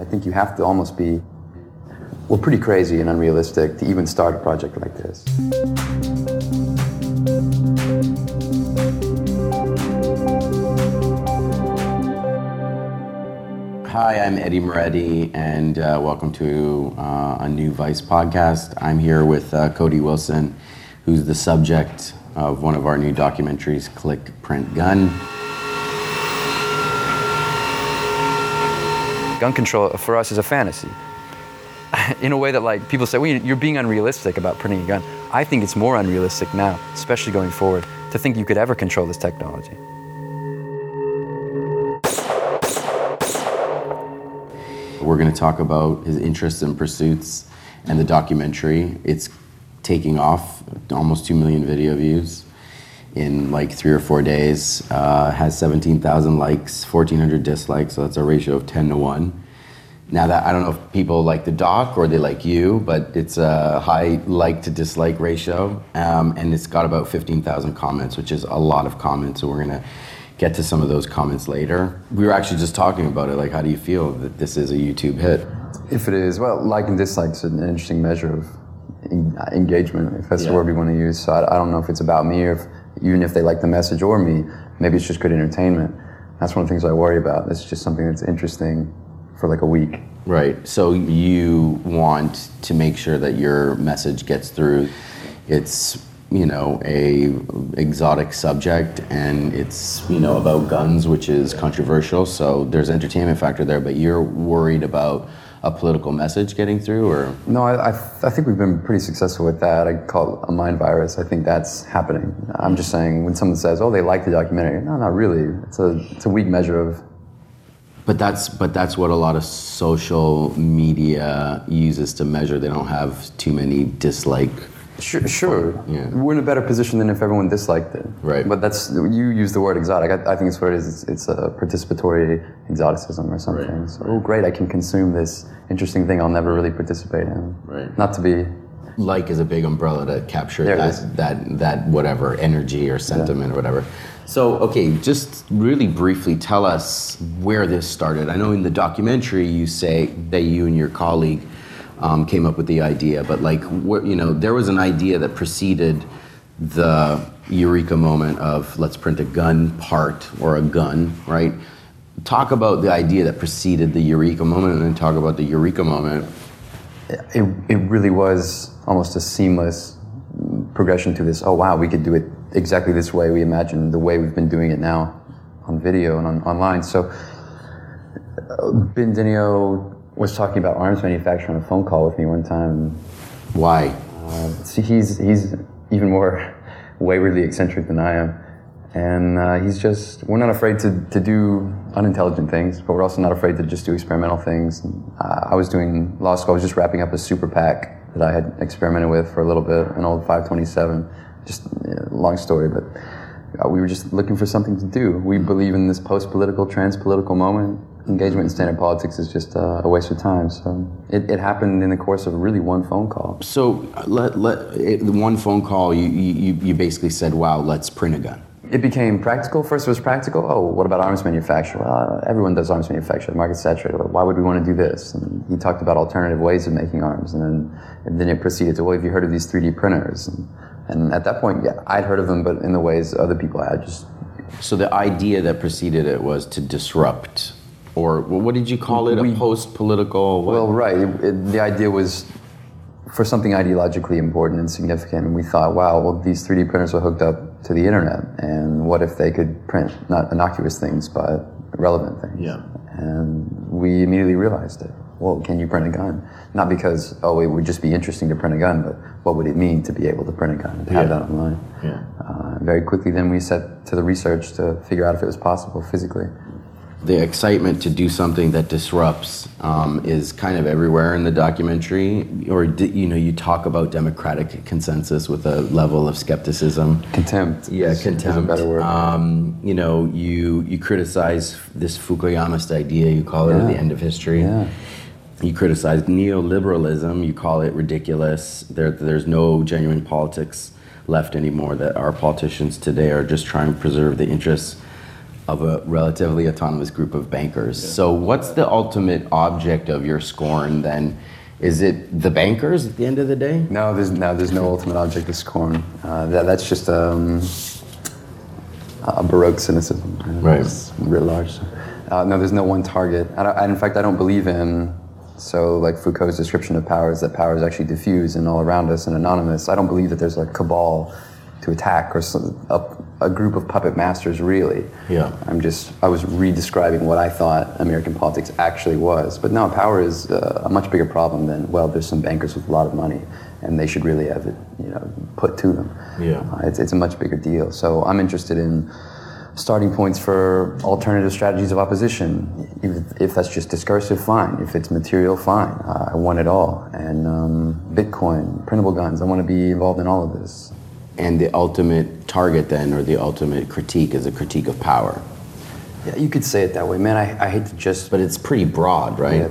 I think you have to almost be, well, pretty crazy and unrealistic to even start a project like this. Hi, I'm Eddy Moretti, and uh, welcome to uh, a new Vice podcast. I'm here with uh, Cody Wilson, who's the subject of one of our new documentaries, Click, Print, Gun. Gun control for us is a fantasy. In a way that, like, people say, well, you're being unrealistic about printing a gun. I think it's more unrealistic now, especially going forward, to think you could ever control this technology. We're going to talk about his interests and pursuits and the documentary. It's taking off, almost 2 million video views in like three or four days. Uh, has 17,000 likes, 1,400 dislikes, so that's a ratio of 10 to 1. Now that I don't know if people like the doc or they like you, but it's a high like to dislike ratio, um, and it's got about 15,000 comments, which is a lot of comments. So we're gonna get to some of those comments later. We were actually just talking about it. Like, how do you feel that this is a YouTube hit? If it is, well, like and dislikes is an interesting measure of engagement, if that's Yeah. the word we want to use. So I, I don't know if it's about me or if, even if they like the message or me, maybe it's just good entertainment. That's one of the things I worry about. It's just something that's interesting for like a week. Right. So you want to make sure that your message gets through. It's you know a exotic subject and it's you know about guns, which is controversial. So there's entertainment factor there, but you're worried about a political message getting through, or No, I, I, I think we've been pretty successful with that. I call it a mind virus. I think that's happening. I'm just saying when someone says, "Oh, they like the documentary," no, not really. It's a it's a weak measure of but that's but that's what a lot of social media uses to measure. They don't have too many dislike. Sure, sure. Yeah. We're in a better position than if everyone disliked it. Right. But that's you use the word exotic. I, I think it's what it is. It's, it's a participatory exoticism or something. Right. So, oh, great! I can consume this interesting thing I'll never really participate in. Right. Not to be. like is a big umbrella to capture that, that that whatever energy or sentiment or whatever. So okay, just really briefly tell us where this started. I know in the documentary you say that you and your colleague um, came up with the idea, but like you know, there was an idea that preceded the eureka moment of let's print a gun part or a gun, right? Talk about the idea that preceded the eureka moment, and then talk about the eureka moment. It, it really was almost a seamless progression to this. Oh wow, we could do it exactly this way. We imagined the way we've been doing it now on video and on, online. So uh, Ben Denio was talking about arms manufacturing on a phone call with me one time. Why? See, he's he's even more waywardly eccentric than I am, and uh, he's just we're not afraid to, to do unintelligent things, but we're also not afraid to just do experimental things. Uh, I was doing law school. I was just wrapping up a super PAC that I had experimented with for a little bit, an old 527. Just uh, long story, but uh, we were just looking for something to do. We believe in this post-political, trans-political moment. Engagement in standard politics is just uh, a waste of time. So it, it happened in the course of really one phone call. So let, let it, the one phone call you, you you basically said, "Wow, let's print a gun." It became practical. First, it was practical. Oh, what about arms manufacture? Well, uh, everyone does arms manufacture. The market's saturated. Why would we want to do this? And he talked about alternative ways of making arms, and then and then it proceeded to, well, have you heard of these 3D printers? And, and at that point, yeah, I'd heard of them, but in the ways other people had. Just So the idea that preceded it was to disrupt, or what did you call it? We- a post-political. What? well, right. It, it, the idea was for something ideologically important and significant, and we thought, wow, well, these 3D printers are hooked up to the internet, and what if they could print not innocuous things but relevant things? Yeah. And we immediately realized it. Well, can you print a gun? Not because, oh, it would just be interesting to print a gun, but what would it mean to be able to print a gun and have Yeah. that online? Yeah. Uh, very quickly, then we set to the research to figure out if it was possible physically. The excitement to do something that disrupts um, is kind of everywhere in the documentary. Or di- you know, you talk about democratic consensus with a level of skepticism. Contempt. Yeah, is- contempt. is a better word. Um, you know, you you criticize this Fukuyamist idea. You call it Yeah. the end of history. Yeah. You criticize neoliberalism. You call it ridiculous. There, there's no genuine politics left anymore. That our politicians today are just trying to preserve the interests of a relatively autonomous group of bankers. So, what's the ultimate object of your scorn then? Is it the bankers at the end of the day? No, there's no, there's no ultimate object of scorn. Uh, that, that's just um, a baroque cynicism, you know, Right. it's writ large. Uh, no, there's no one target. I in fact, I don't believe in. So, like Foucault's description of power is that power is actually diffuse and all around us and anonymous. I don't believe that there's a cabal to attack or some, a, a group of puppet masters. Really, Yeah. I'm just I was redescribing what I thought American politics actually was. But no, power is uh, a much bigger problem than well, there's some bankers with a lot of money, and they should really have it, you know, put to them. Yeah. Uh, it's it's a much bigger deal. So I'm interested in starting points for alternative strategies of opposition. If, if that's just discursive, fine. If it's material, fine. Uh, I want it all. And um, Bitcoin, printable guns. I want to be involved in all of this. And the ultimate target then, or the ultimate critique, is a critique of power. Yeah, you could say it that way, man. I, I hate to just But it's pretty broad, right? Yeah.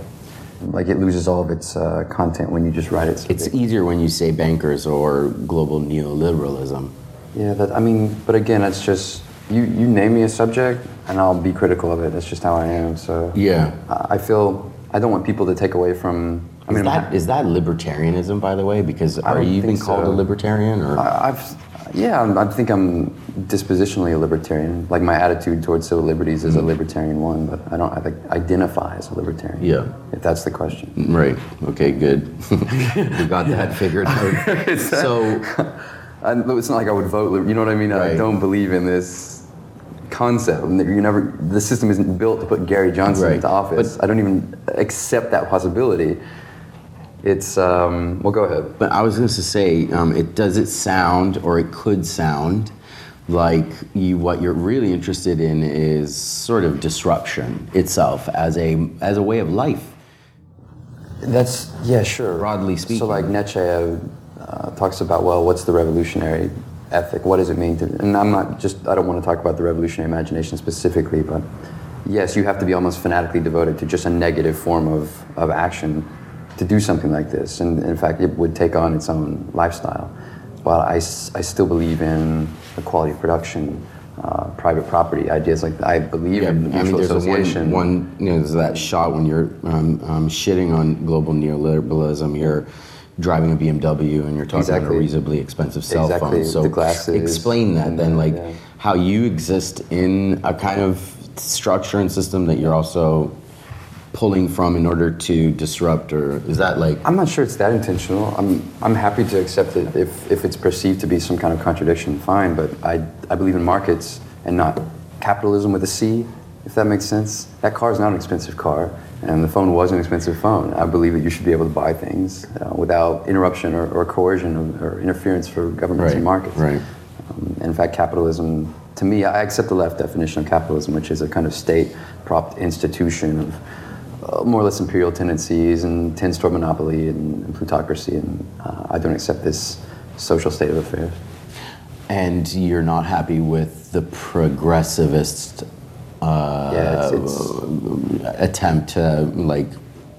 Like it loses all of its uh, content when you just write it. so It's big. easier when you say bankers or global neoliberalism. yeah, that I mean, but again, it's just you. You name me a subject, and I'll be critical of it. That's just how I am. So Yeah. I I feel I don't want people to take away from. I Is that is that libertarianism, by the way? Because are you even called so. a libertarian? Or I- I've, yeah, I'm- I think I'm dispositionally a libertarian. Like my attitude towards civil liberties is a hmm. libertarian one, but I don't I think, identify as a libertarian. Yeah. If that's the question. Mm, right? Okay, good. we got that figured out. so I, it's not like I would vote. You know what I mean? I don't believe in this concept. You never. The system isn't built to put Gary Johnson Right. into office. I don't even accept that possibility. It's um, well, go ahead. But I was going to say, um, it does it sound, or it could sound, like you. What you're really interested in is sort of disruption itself as a as a way of life. That's yeah, sure. Broadly speaking. So like Nietzsche uh, talks about well, what's the revolutionary ethic? What does it mean to? And I'm not just I don't want to talk about the revolutionary imagination specifically, but yes, you have to be almost fanatically devoted to just a negative form of of action to do something like this. And in fact, it would take on its own lifestyle. While I, I still believe in the quality of production. Uh, private property ideas like that. I believe Yeah, in I mean, there's a association. one, one, you know, there's that shot when you're um, um, shitting on global neoliberalism. You're driving a BMW and you're talking about a reasonably expensive cell Exactly, phone. So the glasses explain that then, like yeah. how you exist in a kind of structure and system that you're also pulling from in order to disrupt, or is that like? I'm not sure it's that intentional. I'm I'm happy to accept it if, if it's perceived to be some kind of contradiction, fine. But I I believe in markets and not capitalism with a C, if that makes sense. That car is not an expensive car, and the phone was an expensive phone. I believe that you should be able to buy things uh, without interruption or, or coercion or, or interference for governments Right, and markets. right. Um, in fact, capitalism, to me, I accept the left definition of capitalism, which is a kind of state propped institution of more or less imperial tendencies and tends toward monopoly and, and plutocracy. And uh, I don't accept this social state of affairs. And you're not happy with the progressivist uh, yeah, it's, it's, attempt to like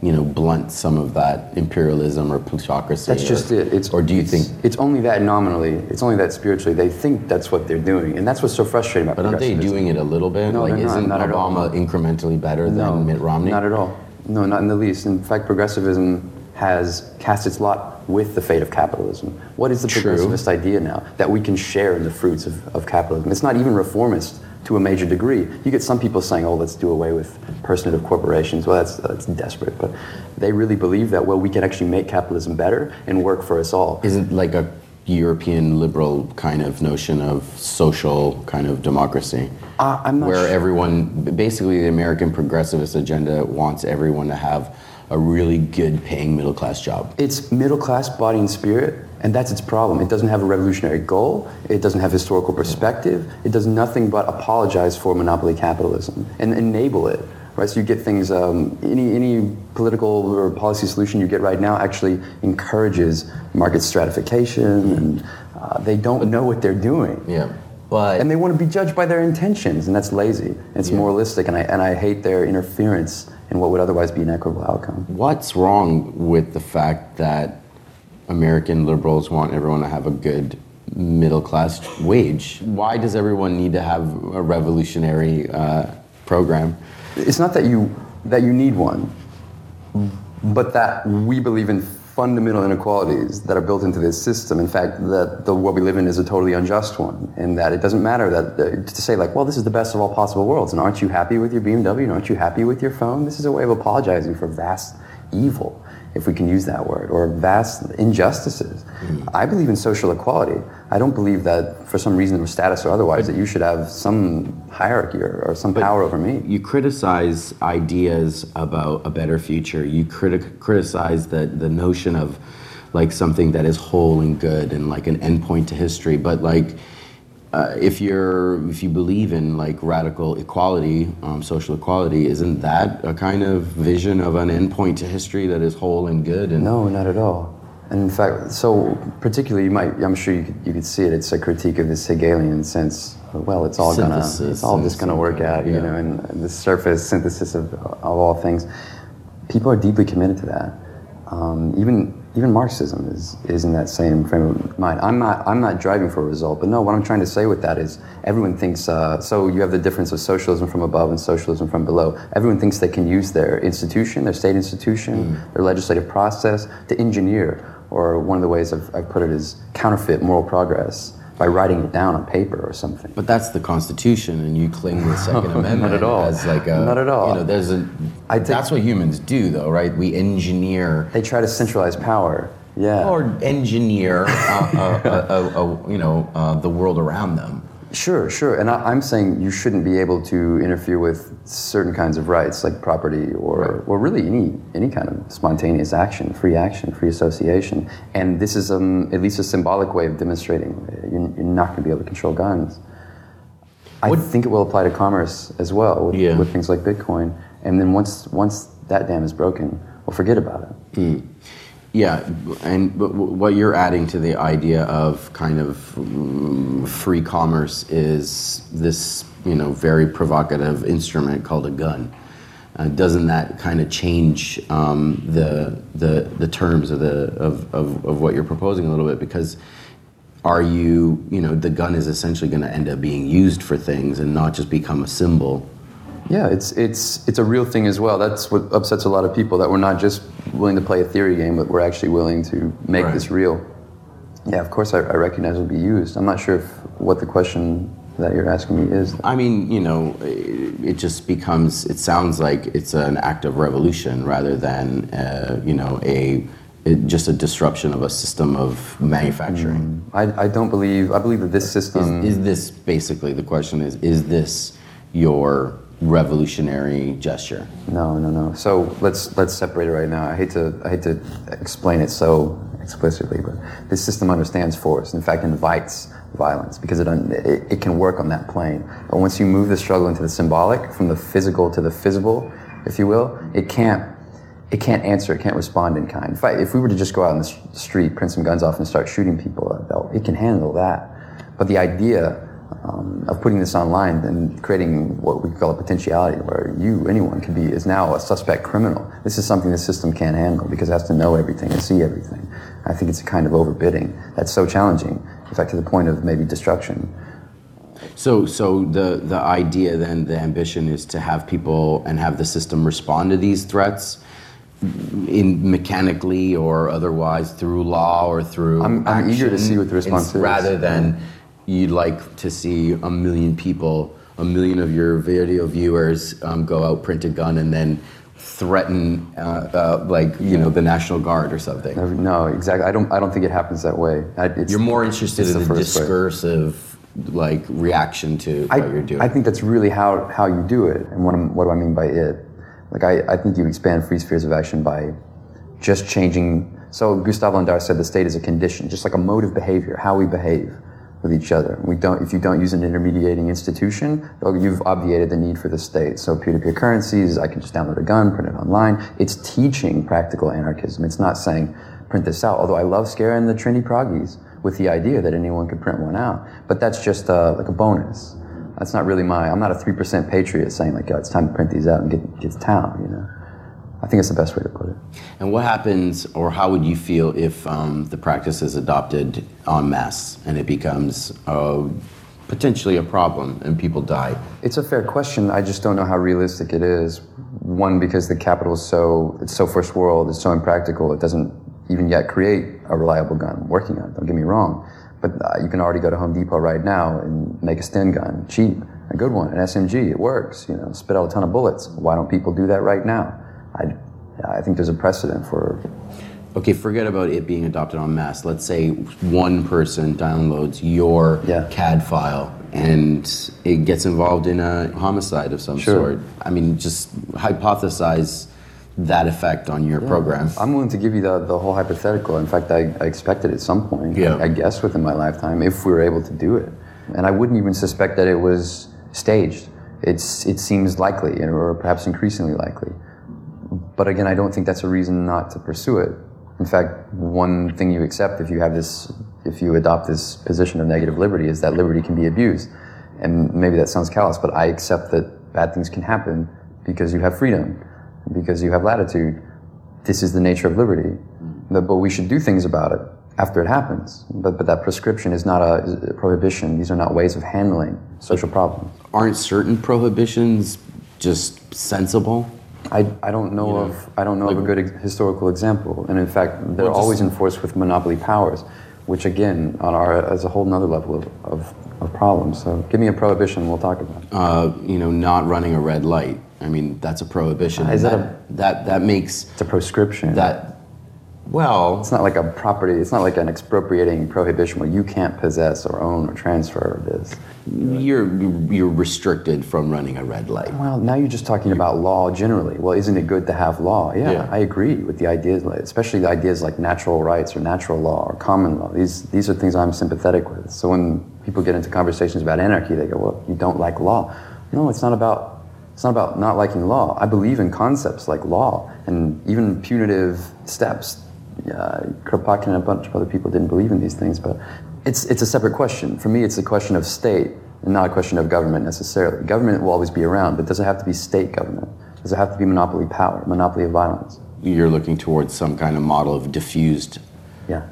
you know blunt some of that imperialism or plutocracy that's or, just it. It's, or do you it's- think it's only that nominally? It's only that spiritually. They think that's what they're doing, and that's what's so frustrating about. but aren't they doing it a little bit No, like not, isn't not all. obama incrementally better than mitt romney Not at all. No, not in the least. In fact, progressivism has cast its lot with the fate of capitalism. What is the True. progressivist idea now? That we can share in the fruits of, of capitalism. It's not even reformist to a major degree. You get some people saying, oh, let's do away with personative corporations. Well, that's, that's desperate. But they really believe that, well, we can actually make capitalism better and work for us all. isn't like a european liberal kind of notion of social kind of democracy Uh, I'm not where sure. everyone basically the american progressivist agenda wants everyone to have a really good paying middle class job It's middle class body and spirit, and that's its problem. It doesn't have a revolutionary goal, it doesn't have historical perspective, it does nothing but apologize for monopoly capitalism and enable it. Right, so you get things. Um, any any political or policy solution you get right now actually encourages market stratification, and uh, they don't know what they're doing. yeah but And they want to be judged by their intentions, and that's lazy. It's Yeah. moralistic, and I and I hate their interference in what would otherwise be an equitable outcome. What's wrong with the fact that American liberals want everyone to have a good middle class wage. Why does everyone need to have a revolutionary uh, program? It's not that you that you need one, but that we believe in fundamental inequalities that are built into this system. In fact, that the world we live in is a totally unjust one, and that it doesn't matter that uh, to say like, well, this is the best of all possible worlds, and aren't you happy with your BMW? And aren't you happy with your phone? This is a way of apologizing for vast evil if we can use that word, or vast injustices. Mm. I believe in social equality. I don't believe that for some reason or status or otherwise that you should have some hierarchy or, or some power over me. You criticize ideas about a better future. You criti- criticize the, the notion of like something that is whole and good and like an endpoint to history. But like uh, if you're if you believe in like radical equality, um, social equality, isn't that a kind of vision of an endpoint to history that is whole and good? And no, not at all. And in fact, so particularly, you might I'm sure you could, you could see it. It's a critique of this Hegelian sense. Well, it's all gonna it's all just gonna work out, yeah. you know, and the surface synthesis of, of all things. People are deeply committed to that. Um, even even Marxism is, is in that same frame of mind. I'm not, I'm not driving for a result, but no, what I'm trying to say with that is everyone thinks, uh, so you have the difference of socialism from above and socialism from below. Everyone thinks they can use their institution, their state institution, mm. their legislative process to engineer, or one of the ways I've, I've put it is counterfeit moral progress by writing it down on paper or something. But that's the Constitution, and you cling to the Second Amendment Not at all. as like a not at all. You know, there's a. I think that's what humans do, though, right? We engineer. They try to centralize power. Yeah. Or engineer, uh, uh, uh, you know, uh, the world around them. Sure, sure. And I, am saying you shouldn't be able to interfere with certain kinds of rights, like property or, right. or really any any kind of spontaneous action, free action, free association. And this is um, at least a symbolic way of demonstrating you're, you're not going to be able to control guns. I what? think it will apply to commerce as well with, yeah. with, things like Bitcoin. And then once once that dam is broken, we'll forget about it. Mm. Yeah, and what you're adding to the idea of kind of um, free commerce is this, you know, very provocative instrument called a gun. Uh, doesn't that kind of change um, the, the the terms of the of, of, of what you're proposing a little bit? Because are you, you know, the gun is essentially going to end up being used for things and not just become a symbol yeah, it's it's it's a real thing as well. That's what upsets a lot of people that we're not just willing to play a theory game, but we're actually willing to make right. this real. Yeah, of course, I, I recognize it'll be used. I'm not sure if what the question that you're asking me is. I mean, you know, it just becomes. It sounds like it's an act of revolution rather than, uh, you know, a it, just a disruption of a system of manufacturing. Mm, I, I don't believe. I believe that this system is, is this basically the question is is this your revolutionary gesture. No, no, no. So let's let's separate it right now. I hate to I hate to explain it so explicitly, but this system understands force. In fact, invites violence because it, it, it can work on that plane. But once you move the struggle into the symbolic, from the physical to the visible, if you will, it can't it can't answer, it can't respond in kind. If, I, if we were to just go out in the street, print some guns off, and start shooting people, uh, it can handle that. But the idea um, of putting this online and creating what we call a potentiality where you, anyone, can be, is now a suspect criminal. This is something the system can't handle because it has to know everything and see everything. I think it's a kind of overbidding that's so challenging, in fact, to the point of maybe destruction. So, so the, the idea then, the ambition is to have people and have the system respond to these threats in mechanically or otherwise through law or through I'm, I'm eager to see what the response is. Rather than you'd like to see a million people, a million of your video viewers um, go out, print a gun, and then threaten, uh, uh, like you know, the National Guard or something. No, exactly. I don't. I don't think it happens that way. You're more interested in the, discursive, way. like reaction to I, what you're doing. I think that's really how how you do it. And what, what do I mean by it? Like I, I think you expand free spheres of action by just changing. So Gustav Landauer said the state is a condition, just like a mode of behavior, how we behave with each other. We don't, if you don't use an intermediating institution, you've obviated the need for the state. So peer-to-peer currencies, I can just download a gun, print it online. It's teaching practical anarchism. It's not saying print this out. Although I love scaring the trendy proggies with the idea that anyone could print one out. But that's just uh, like a bonus. That's not really my. I'm not a three percent patriot saying like, oh, it's time to print these out and get get to town. You know. I think it's the best way to put it. And what happens, or how would you feel if um, the practice is adopted en masse and it becomes uh, potentially a problem and people die? It's a fair question. I just don't know how realistic it is. One, because the capital is so it's so first world, it's so impractical. It doesn't even yet create a reliable gun. I'm working on it. Don't get me wrong, but uh, you can already go to Home Depot right now and make a Sten gun cheap, a good one, an SMG. It works. You know, spit out a ton of bullets. Why don't people do that right now? I, I think there's a precedent for Okay, forget about it being adopted en masse. Let's say one person downloads your Yeah. CAD file and it gets involved in a homicide of some Sure. sort. I mean, just hypothesize that effect on your program. I'm willing to give you the, the whole hypothetical. In fact, I, I expect it at some point, Yeah. I, I guess within my lifetime, if we were able to do it. And I wouldn't even suspect that it was staged. It's, it seems likely, or perhaps increasingly likely. But again, I don't think that's a reason not to pursue it. In fact, one thing you accept if you have this, if you adopt this position of negative liberty is that liberty can be abused. And maybe that sounds callous, but I accept that bad things can happen because you have freedom, because you have latitude. This is the nature of liberty. Mm-hmm. But but we should do things about it after it happens. But, but that prescription is not a, a prohibition. These are not ways of handling social problems. Aren't certain prohibitions just sensible? I, I don't know of I don't know of a good ex- historical example, and in fact, they're Well, always enforced with monopoly powers, which again, on our as a whole another level of, of, of problems. So, give me a prohibition, we'll talk about. it. Uh, you know, not running a red light. I mean, that's a prohibition. Is that that, that that makes It's a proscription. that well it's not like a property. It's not like an expropriating prohibition where you can't possess or own or transfer this. you're you're restricted from running a red light. Well, now you're just talking about law generally. Well, isn't it good to have law? Yeah, Yeah. I agree with the ideas, especially the ideas like natural rights or natural law or common law. These these are things I'm sympathetic with. So when people get into conversations about anarchy, they go, "Well, you don't like law." No, it's not about it's not about not liking law. I believe in concepts like law and even punitive steps. Uh, Kropotkin and a bunch of other people didn't believe in these things, but it's it's a separate question. For me, it's a question of state and not a question of government necessarily. Government will always be around, but does it have to be state government? Does it have to be monopoly power, monopoly of violence? You're looking towards some kind of model of diffused Yeah.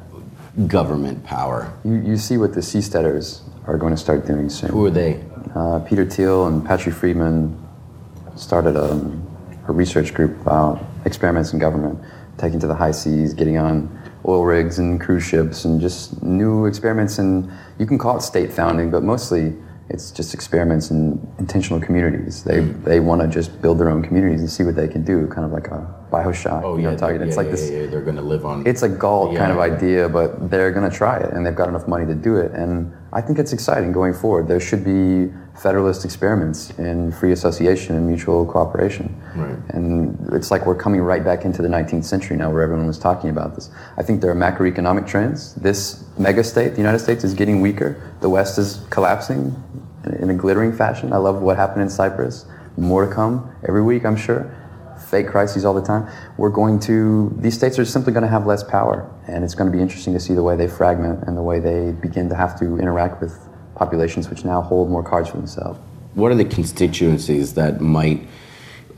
government power. You, you see what the Seasteaders are going to start doing soon. Who are they? Uh, Peter Thiel and Patri Friedman started a, a research group about experiments in government, taking to the high seas, getting on oil rigs and cruise ships, and just new experiments. And you can call it state founding, but mostly it's just experiments in intentional communities. They hmm. they want to just build their own communities and see what they can do, kind of like a bioshock. Oh you know, yeah, target. yeah, It's like yeah, this. yeah, They're going to live on. It's a Galt kind of idea, but they're going to try it, and they've got enough money to do it. And I think it's exciting going forward. There should be federalist experiments in free association and mutual cooperation. Right. And it's like we're coming right back into the 19th century now, where everyone was talking about this. I think there are macroeconomic trends. This mega state, the United States, is getting weaker. The West is collapsing in a glittering fashion. I love what happened in Cyprus. More to come every week, I'm sure fake crises all the time. We're going to, these states are simply going to have less power. And it's going to be interesting to see the way they fragment and the way they begin to have to interact with populations which now hold more cards for themselves. what are the constituencies that might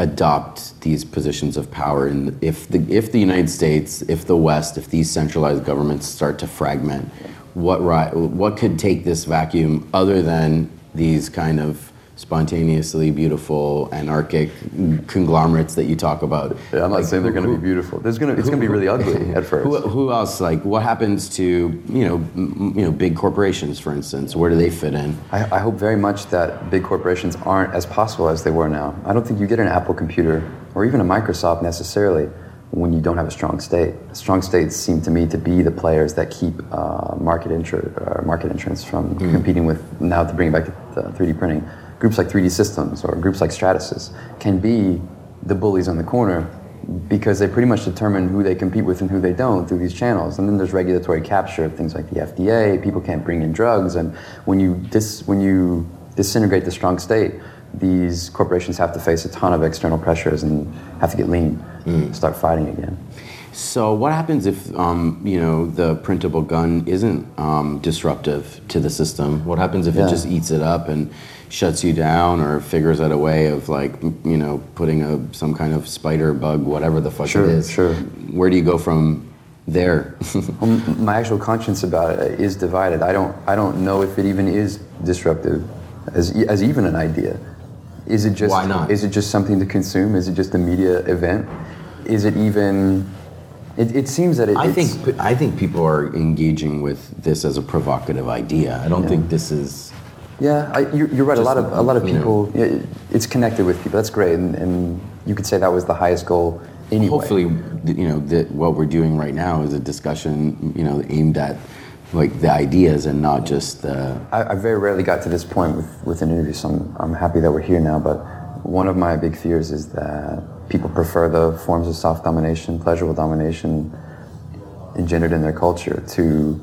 adopt these positions of power? And if the if the United States, if the West, if these centralized governments start to fragment, what what could take this vacuum other than these kind of spontaneously beautiful anarchic conglomerates that you talk about? Yeah, I'm not Like, saying they're going to be beautiful. There's going to, it's going to be really ugly at first. Who, who else? Like, what happens to you know, m- you know, big corporations, for instance? Where do they fit in? I, I hope very much that big corporations aren't as possible as they were now. I don't think you get an Apple computer or even a Microsoft necessarily when you don't have a strong state. Strong states seem to me to be the players that keep uh, market, intr- uh, market entrants from competing with, now to bring it back to uh, 3D printing, groups like 3D Systems or groups like Stratasys can be the bullies on the corner because they pretty much determine who they compete with and who they don't through these channels. And then there's regulatory capture of things like the FDA. People can't bring in drugs, and when you dis, when you disintegrate the strong state, these corporations have to face a ton of external pressures and have to get lean, mm. start fighting again. So what happens if um, you know the printable gun isn't um, disruptive to the system? What happens if Yeah. it just eats it up and shuts you down, or figures out a way of like you know putting a some kind of spider bug, whatever the fuck Sure, it is? sure. Where do you go from there? Um, my actual conscience about it is divided. I don't, I don't know if it even is disruptive as, as even an idea. Is it just, Why not? Is it just something to consume? Is it just a media event? Is it even? It, it seems that it. I think I think people are engaging with this as a provocative idea. I don't think this is. Yeah, I, you're, you're right. A lot of a lot of you know. people. Yeah, it's connected with people. That's great, and, and you could say that was the highest goal anyway. Hopefully, you know that what we're doing right now is a discussion, you know, aimed at like the ideas and not just the. I, I very rarely got to this point with, with an interview, so I'm, I'm happy that we're here now. But one of my big fears is that people prefer the forms of soft domination, pleasurable domination engendered in their culture to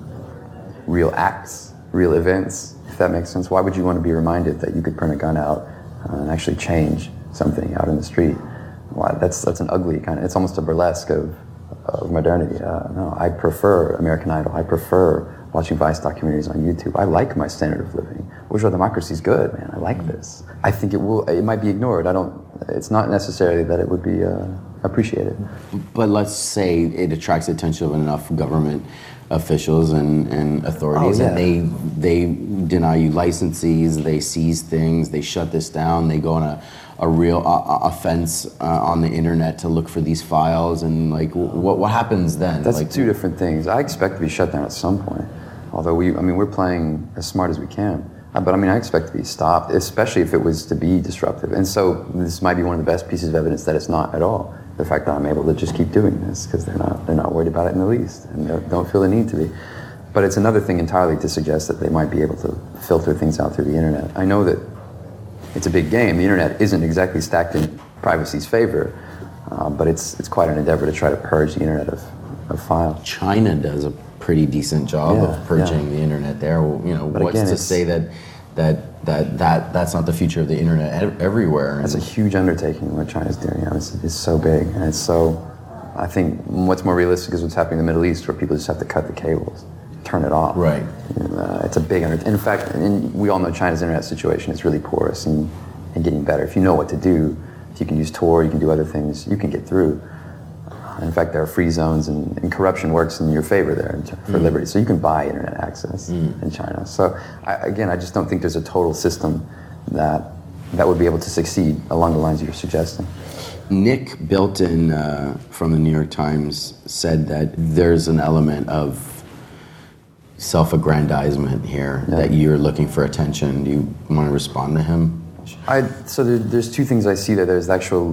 real acts, real events, if that makes sense. Why would you want to be reminded that you could print a gun out uh, and actually change something out in the street? Why, that's, that's an ugly kind of, it's almost a burlesque of, of modernity. Uh, no, I prefer American Idol. I prefer watching Vice documentaries on YouTube. I like my standard of living. Bourgeois democracy is good, man. I like this. I think it will, it might be ignored. I don't, it's not necessarily that it would be uh, appreciated. But let's say it attracts the attention of enough government officials and, and authorities, Oh, and they they deny you licenses, they seize things, they shut this down, they go on a, a real uh, uh, offense uh, on the internet to look for these files, and like what what happens then? That's like, two different things. I expect to be shut down at some point. Although we, I mean, we're playing as smart as we can. Uh, But I mean, I expect to be stopped, especially if it was to be disruptive. And so this might be one of the best pieces of evidence that it's not at all. The fact that I'm able to just keep doing this because they're not, they're not worried about it in the least, and they don't feel the need to be. But it's another thing entirely to suggest that they might be able to filter things out through the internet. I know that it's a big game. The internet isn't exactly stacked in privacy's favor, uh, but it's it's quite an endeavor to try to purge the internet of, of files. China does a pretty decent job Yeah, of purging yeah. the internet there. Well, You know, But what's again, to say that that that that that's not the future of the internet ev- everywhere? That's a huge undertaking what China's doing. You know, it's, it's so big, and it's so. I think what's more realistic is what's happening in the Middle East, where people just have to cut the cables, turn it off. Right. And, uh, it's a big undertaking. In fact, and we all know China's internet situation is really porous and, and getting better. If you know what to do, if you can use Tor, you can do other things, you can get through. In fact, there are free zones, and, and corruption works in your favor there in ter- for liberty. So you can buy internet access in China. So I, again, I just don't think there's a total system that that would be able to succeed along the lines you're suggesting. Nick Bilton uh, from the New York Times said that there's an element of self-aggrandizement here that you're looking for attention. Do you want to respond to him? I, so there, there's two things I see there. There's the actual,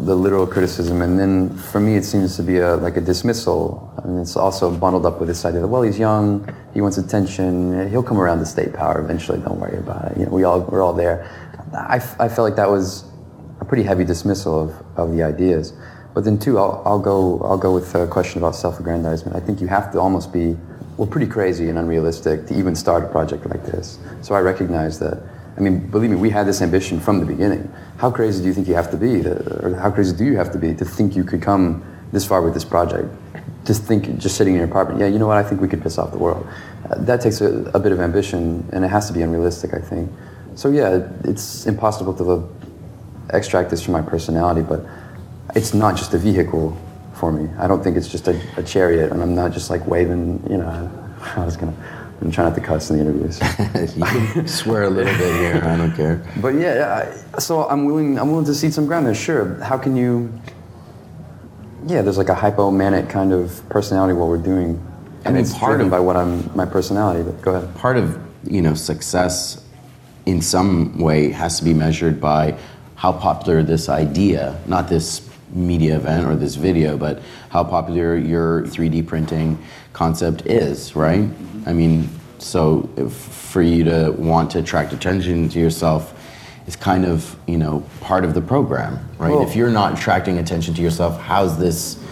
the literal criticism, and then for me it seems to be a, like a dismissal. And it's also bundled up with this idea that well he's young, he wants attention, he'll come around to state power eventually. Don't worry about it. You know, we all we're all there. I, I felt like that was a pretty heavy dismissal of, of the ideas. But then too, I'll, I'll go I'll go with a question about self-aggrandizement. I think you have to almost be well pretty crazy and unrealistic to even start a project like this. So I recognize that. I mean, believe me, we had this ambition from the beginning. How crazy do you think you have to be, to, or how crazy do you have to be to think you could come this far with this project? Just think, just sitting in your apartment, yeah, you know what? I think we could piss off the world. Uh, that takes a, a bit of ambition, and it has to be unrealistic, I think. So yeah, it's impossible to extract this from my personality, but it's not just a vehicle for me. I don't think it's just a, a chariot, and I'm not just like waving. You know, I was gonna. I'm trying not to cuss in the interviews. you can swear a little bit here. I don't care. But yeah, I, so I'm willing. I'm willing to cede some ground there. Sure. How can you? Yeah, there's like a hypomanic kind of personality what we're doing, and mean, it's part driven of- by what I'm my personality. But go ahead. part of you know success in some way has to be measured by how popular this idea not this media event or this video but how popular your 3d printing concept is right? I mean so if, for you to want to attract attention to yourself is kind of you know part of the program right? Well- if you're not attracting attention to yourself how's this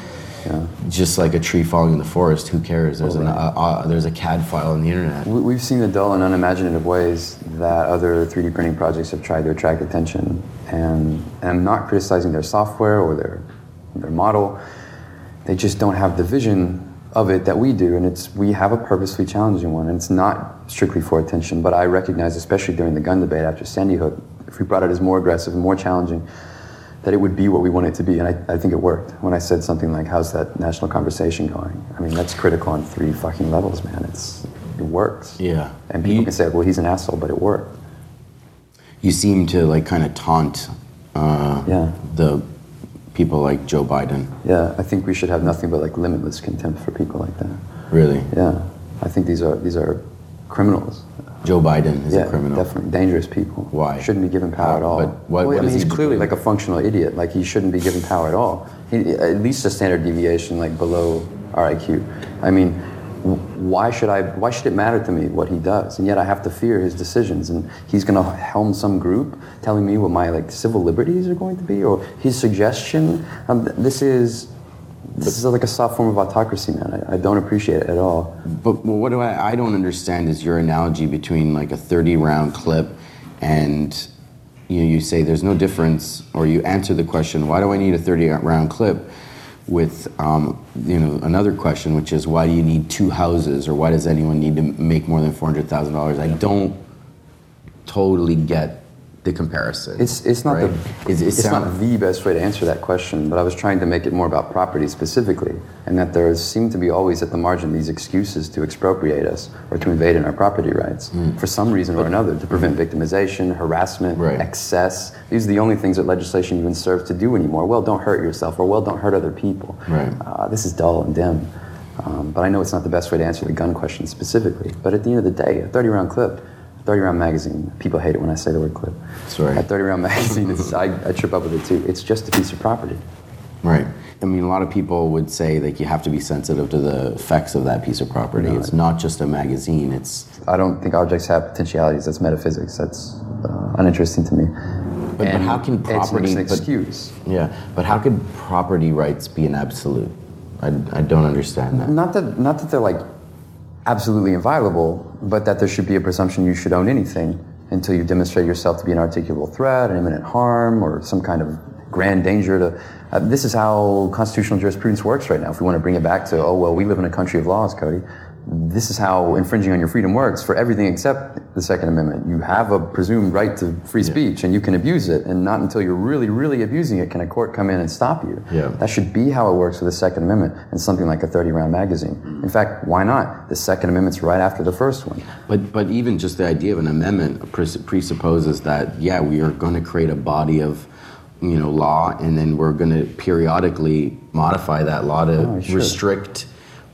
yeah. just like a tree falling in the forest? Who cares? There's an uh, uh, there's a cad file on the internet. We- We've seen the dull and unimaginative ways that other 3D printing projects have tried to attract attention, and and I'm not criticizing their software or their their model. they just don't have the vision of it that we do, and it's we have a purposely challenging one, and it's not strictly for attention. But I recognize, especially during the gun debate after Sandy Hook, if we brought it as more aggressive and more challenging, that it would be what we want it to be. And I, I think it worked when I said something like, "How's that national conversation going?" I mean, that's critical on three fucking levels, man. It's it works. Yeah. And people You- can say, "Well, he's an asshole," but it worked. You seem to like kind of taunt uh, Yeah. the people like Joe Biden. Yeah, I think we should have nothing but like limitless contempt for people like that. Really, Yeah, I think these are these are criminals. Joe Biden is yeah, a criminal. definitely dangerous people. Why? Shouldn't be given power at all. But what- Well, what I mean, he's he clearly like a functional idiot. Like he shouldn't be given power at all. He, at least a standard deviation like below our IQ. I mean, why should I? Why should it matter to me what he does? And yet I have to fear his decisions. And he's going to helm some group telling me what my like civil liberties are going to be, or his suggestion. Um, this is. This is like a soft form of autocracy, man. I, I don't appreciate it at all. But what do I, I don't understand is your analogy between like a 30 round clip and you know, you say there's no difference, or you answer the question, why do I need a 30 round clip? With um, you know another question, which is why do you need two houses, or why does anyone need to make more than four hundred thousand dollars? I don't totally get the comparison. It's, it's not right? the Is- it it's not the best way to answer that question, but I was trying to make it more about property specifically, and that there seem to be always at the margin these excuses to expropriate us or to invade in our property rights for some reason or another to prevent victimization, harassment, Right. excess. These are the only things that legislation even serves to do anymore. Well, don't hurt yourself, or well, don't hurt other people. Right. Uh, this is dull and dim. Um, but I know it's not the best way to answer the gun question specifically. But at the end of the day, a 30 round clip, 30 round magazine, people hate it when I say the word clip. Sorry. A 30 round magazine, I, I trip up with it too. It's just a piece of property. Right. I mean, a lot of people would say like you have to be sensitive to the effects of that piece of property. It's not just a magazine. It's I don't think objects have potentialities. That's metaphysics. That's uh, uninteresting to me. But- but how can it's property- an but- excuse? yeah. But how could property rights be an absolute? I, I don't understand that. Not that not that they're like absolutely inviolable, but that there should be a presumption you should own anything until you demonstrate yourself to be an articulable threat, an imminent harm, or some kind of grand danger to. Uh, this is how constitutional jurisprudence works right now. If we want to bring it back to, oh well, we live in a country of laws, Cody. This is how infringing on your freedom works for everything except the Second Amendment. You have a presumed right to free speech, and you can abuse it, and not until you're really, really abusing it can a court come in and stop you. Yeah. That should be how it works with the Second Amendment and something like a 30 round magazine. In fact, why not? The Second Amendment's right after the first one. But but even just the idea of an amendment presupposes that yeah we are going to create a body of you know law and then we're going to periodically modify that law to Oh, restrict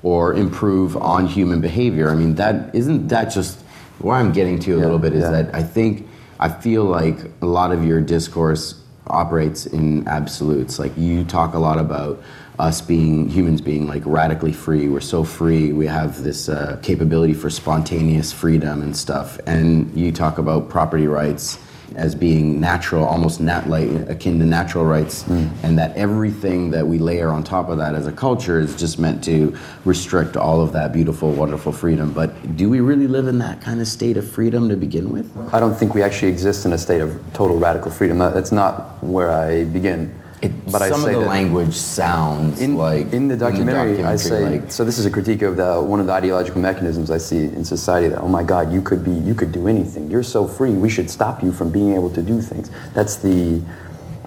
or improve on human behavior. I mean that isn't that just where I'm getting to a little bit is yeah. that I think I feel like a lot of your discourse operates in absolutes. Like you talk a lot about us being humans being like radically free. We're so free. We have this uh, capability for spontaneous freedom and stuff. And you talk about property rights as being natural, almost nat like akin to natural rights, hmm. and that everything that we layer on top of that as a culture is just meant to restrict all of that beautiful, wonderful freedom. But do we really live in that kind of state of freedom to begin with? I don't think we actually exist in a state of total radical freedom. That's not where I begin. It, but I some say of the language sounds in, like in the documentary, I say like, so. This is a critique of the, one of the ideological mechanisms I see in society. That oh my God, you could be, you could do anything. You're so free. We should stop you from being able to do things. That's the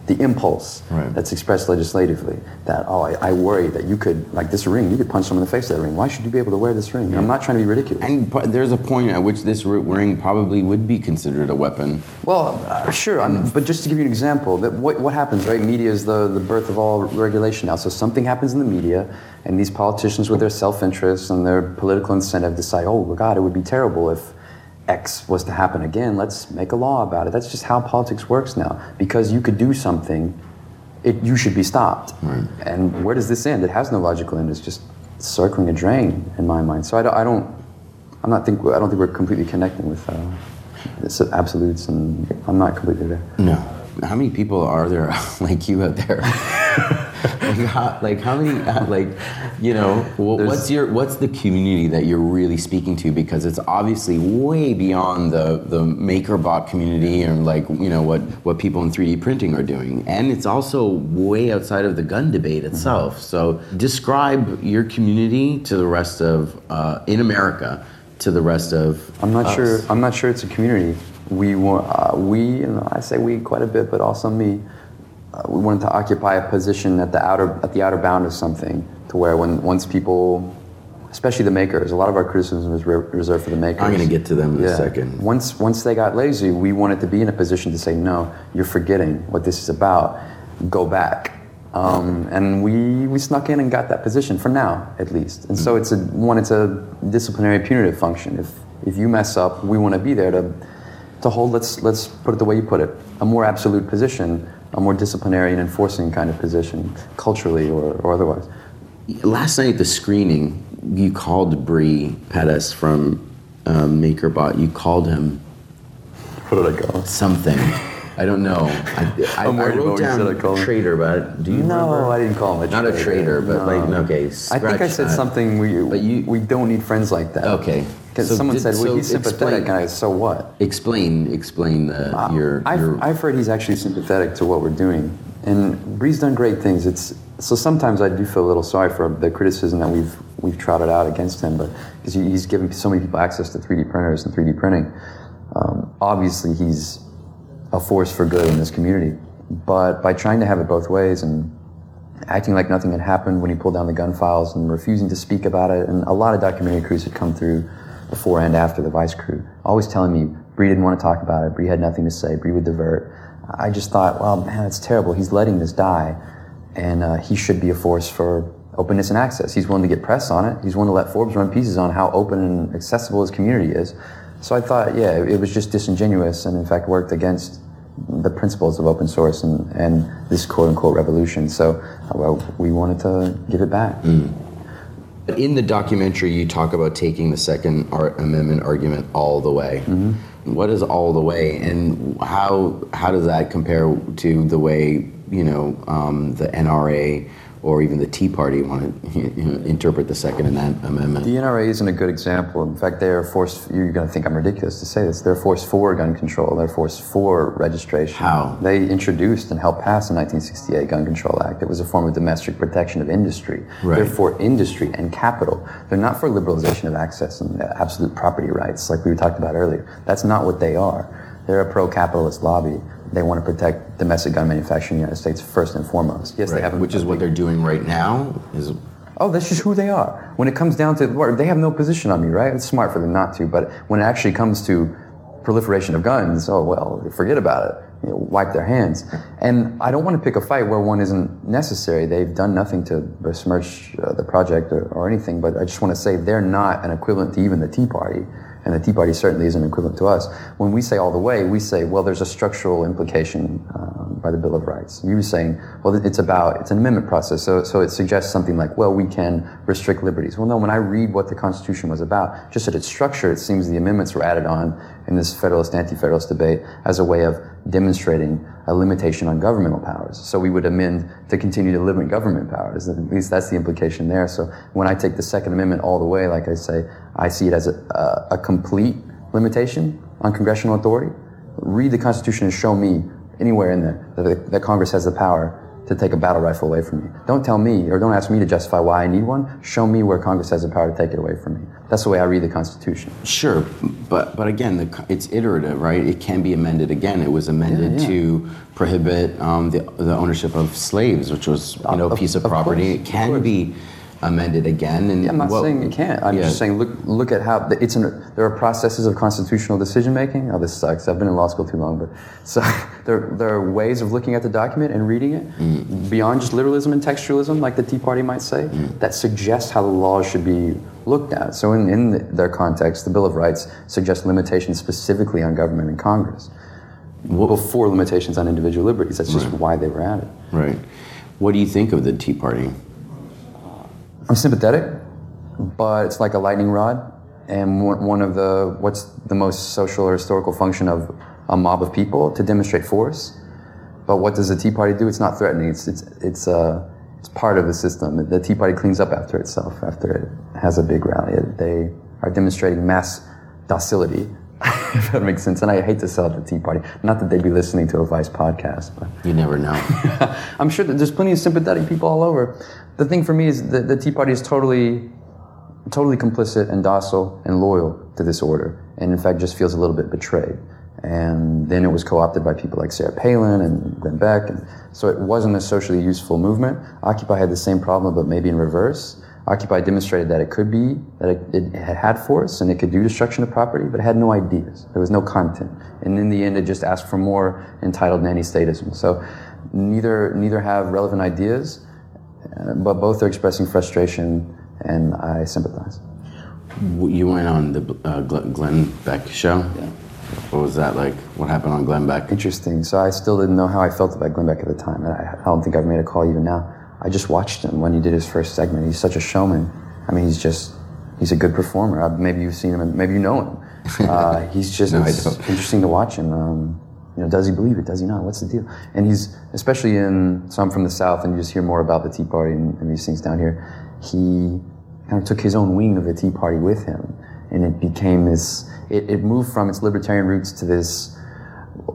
the impulse Right. that's expressed legislatively. That oh, I, I worry that you could like this ring. You could punch someone in the face with that ring. Why should you be able to wear this ring? I'm not trying to be ridiculous. and p- there's a point at which this ring probably would be considered a weapon. Well, uh, sure, I'm, but just to give you an example, that what, what happens, right? Media is the, the birth of all regulation now. So something happens in the media, and these politicians, with their self-interest and their political incentive, decide, oh God, it would be terrible if X was to happen again. Let's make a law about it. That's just how politics works now. Because you could do something, it, you should be stopped. And where does this end? It has no logical end. It's just circling a drain in my mind. So I don't, I don't I'm not think I don't think we're completely connecting with uh, absolutes, and I'm not completely there. No. How many people are there like you out there? like, how, like how many uh, like you know wh- what's your what's the community that you're really speaking to because it's obviously way beyond the the makerbot community and like you know what what people in 3D printing are doing and it's also way outside of the gun debate itself so describe your community to the rest of uh, in America to the rest of I'm not us. sure. I'm not sure it's a community. We wa- uh, we and I say we quite a bit, but also me. Uh, we wanted to occupy a position at the outer at the outer bound of something, to where when once people, especially the makers, a lot of our criticism is re- reserved for the makers. I'm going to get to them in Yeah. a second Once once they got lazy, we wanted to be in a position to say, no, you're forgetting what this is about. Go back. Um, and we, we snuck in and got that position for now, at least. And so it's a one, it's a disciplinary punitive function. If if you mess up, we want to be there to to hold. Let's let's put it the way you put it, a more absolute position, a more disciplinary and enforcing kind of position, culturally or, or otherwise. last night at the screening, you called Bre Pettis from um, MakerBot. You called him What did I go? something. I don't know. I, I, I'm I worried about wrote what you said I down called traitor, but do you No, remember? I didn't call him a Not a traitor, but like No. okay. I think I said that. something. We But you- we don't need friends like that. Okay. Because So someone did- said, "Well, so he's sympathetic," explain- and I, so what? Explain, explain the your I've, your. I've heard he's actually sympathetic to what we're doing, and Bre's done great things. It's so sometimes I do feel a little sorry for the criticism that we've we've trotted out against him, but because he's given so many people access to 3D printers and 3D printing, um, obviously he's a force for good in this community. But by trying to have it both ways and acting like nothing had happened when he pulled down the gun files and refusing to speak about it. And a lot of documentary crews had come through before and after the Vice crew, always telling me Bre didn't want to talk about it. Bre had nothing to say. Bre would divert. I just thought, well, man, it's terrible. He's letting this die, and uh, he should be a force for openness and access. He's willing to get press on it. He's willing to let Forbes run pieces on how open and accessible his community is. So I thought, yeah, it was just disingenuous, and in fact worked against the principles of open source and, and this quote unquote revolution. So well, we wanted to give it back. In the documentary, you talk about taking the Second Amendment argument all the way. Mm-hmm. What is all the way, and how how does that compare to the way you know um, the NRA or even the Tea Party want to you know, interpret the Second Amendment? The NRA isn't a good example. In fact, they are forced. You're going to think I'm ridiculous to say this. They're force for gun control. They're force for registration. How? They introduced and helped pass the 1968 Gun Control Act. It was a form of domestic protection of industry. Right. They're for industry and capital. They're not for liberalization of access and absolute property rights, like we talked about earlier. That's not what they are. They're a pro-capitalist lobby. They want to protect domestic gun manufacturing in the United States first and foremost. Yes, they have, which is what they're doing right now. Is Oh, that's just who they are. When it comes down to they have no position on me, right? It's smart for them not to, but when it actually comes to proliferation of guns, oh well, forget about it. You know, wipe their hands. And I don't want to pick a fight where one isn't necessary. They've done nothing to besmirch uh, the project or, or anything, but I just want to say they're not an equivalent to even the Tea Party. And the Tea Party certainly isn't equivalent to us. When we say all the way, we say, well, there's a structural implication um, by the Bill of Rights. You were saying, well, it's about, it's an amendment process, so, so it suggests something like, well, we can restrict liberties. Well, no, when I read what the Constitution was about, just at its structure, it seems the amendments were added on in this Federalist, Anti-Federalist debate as a way of demonstrating a limitation on governmental powers. So we would amend to continue to limit government powers. At least that's the implication there. So when I take the Second Amendment all the way, like I say, I see it as a, a, complete limitation on congressional authority. Read the Constitution and show me anywhere in there that, that Congress has the power to take a battle rifle away from me. Don't tell me or don't ask me to justify why I need one. Show me where Congress has the power to take it away from me. That's the way I read the Constitution. Sure, but but again, the, it's iterative, right? It can be amended again. It was amended Yeah, yeah. to prohibit um, the the ownership of slaves, which was you know a piece of, of property. course, it can course. Be amended again, and yeah, I'm not what- saying it can't. I'm yeah. just saying look look at how it's an, there are processes of constitutional decision making. Oh, this sucks. I've been in law school too long, but so there there are ways of looking at the document and reading it Mm. beyond just literalism and textualism, like the Tea Party might say, Mm. that suggests how the laws should be looked at. So in, in their context, the Bill of Rights suggests limitations specifically on government and Congress. Before limitations on individual liberties. That's just why they were added. right. What do you think of the Tea Party? I'm sympathetic, but it's like a lightning rod. And one of the, what's the most social or historical function of a mob of people? To demonstrate force. But what does the Tea Party do? It's not threatening. It's, it's, it's, uh, it's part of the system. The Tea Party cleans up after itself after it has a big rally. They are demonstrating mass docility, if that makes sense. And I hate to sell the Tea Party. Not that they'd be listening to a Vice podcast, but You never know. I'm sure that there's plenty of sympathetic people all over. The thing for me is that the Tea Party is totally, totally complicit and docile and loyal to this order, and in fact just feels a little bit betrayed. And then it was co-opted by people like Sarah Palin and Glenn Beck, and so it wasn't a socially useful movement. Occupy had the same problem, but maybe in reverse. Occupy demonstrated that it could be, that it, it had force and it could do destruction of property, but it had no ideas. There was no content. And in the end, it just asked for more entitled nanny statism. So neither, neither have relevant ideas, uh, but both are expressing frustration, and I sympathize. you went on the uh, Glenn Beck show. Yeah. What was that like? What happened on Glenn Beck? Interesting. So I still didn't know how I felt about Glenn Beck at the time. and I, I don't think I've made a call even now. I just watched him when he did his first segment. He's such a showman. I mean, he's just, he's a good performer. Uh, Maybe you've seen him, maybe you know him. Uh, he's just No, interesting to watch him. Um, you know, does he believe it? Does he not? What's the deal? And he's, especially in, so I'm from the South, and you just hear more about the Tea Party and, and these things down here. He kind of took his own wing of the Tea Party with him. And it became this, it, it moved from its libertarian roots to this,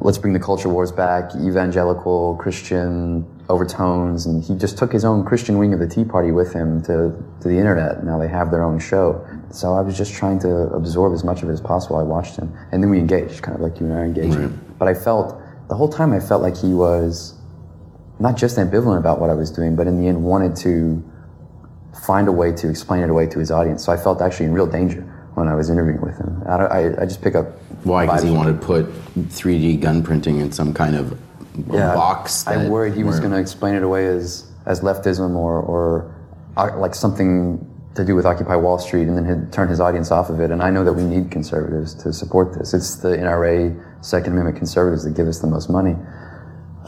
let's bring the culture wars back, evangelical, Christian overtones, and he just took his own Christian wing of the Tea Party with him to, to the internet. Now they have their own show. So I was just trying to absorb as much of it as possible. I watched him, and then we engaged, kind of like you and I are engaging. But I felt, the whole time I felt like he was not just ambivalent about what I was doing, but in the end wanted to find a way to explain it away to his audience. So I felt actually in real danger when I was interviewing with him. I, I, I just pick up Why? Because he wanted to put 3D gun printing in some kind of yeah, box. I worried he was going to explain it away as as leftism or or uh, like something to do with Occupy Wall Street, and then he'd turn his audience off of it. And I know that we need conservatives to support this. It's the NRA, Second Amendment conservatives that give us the most money.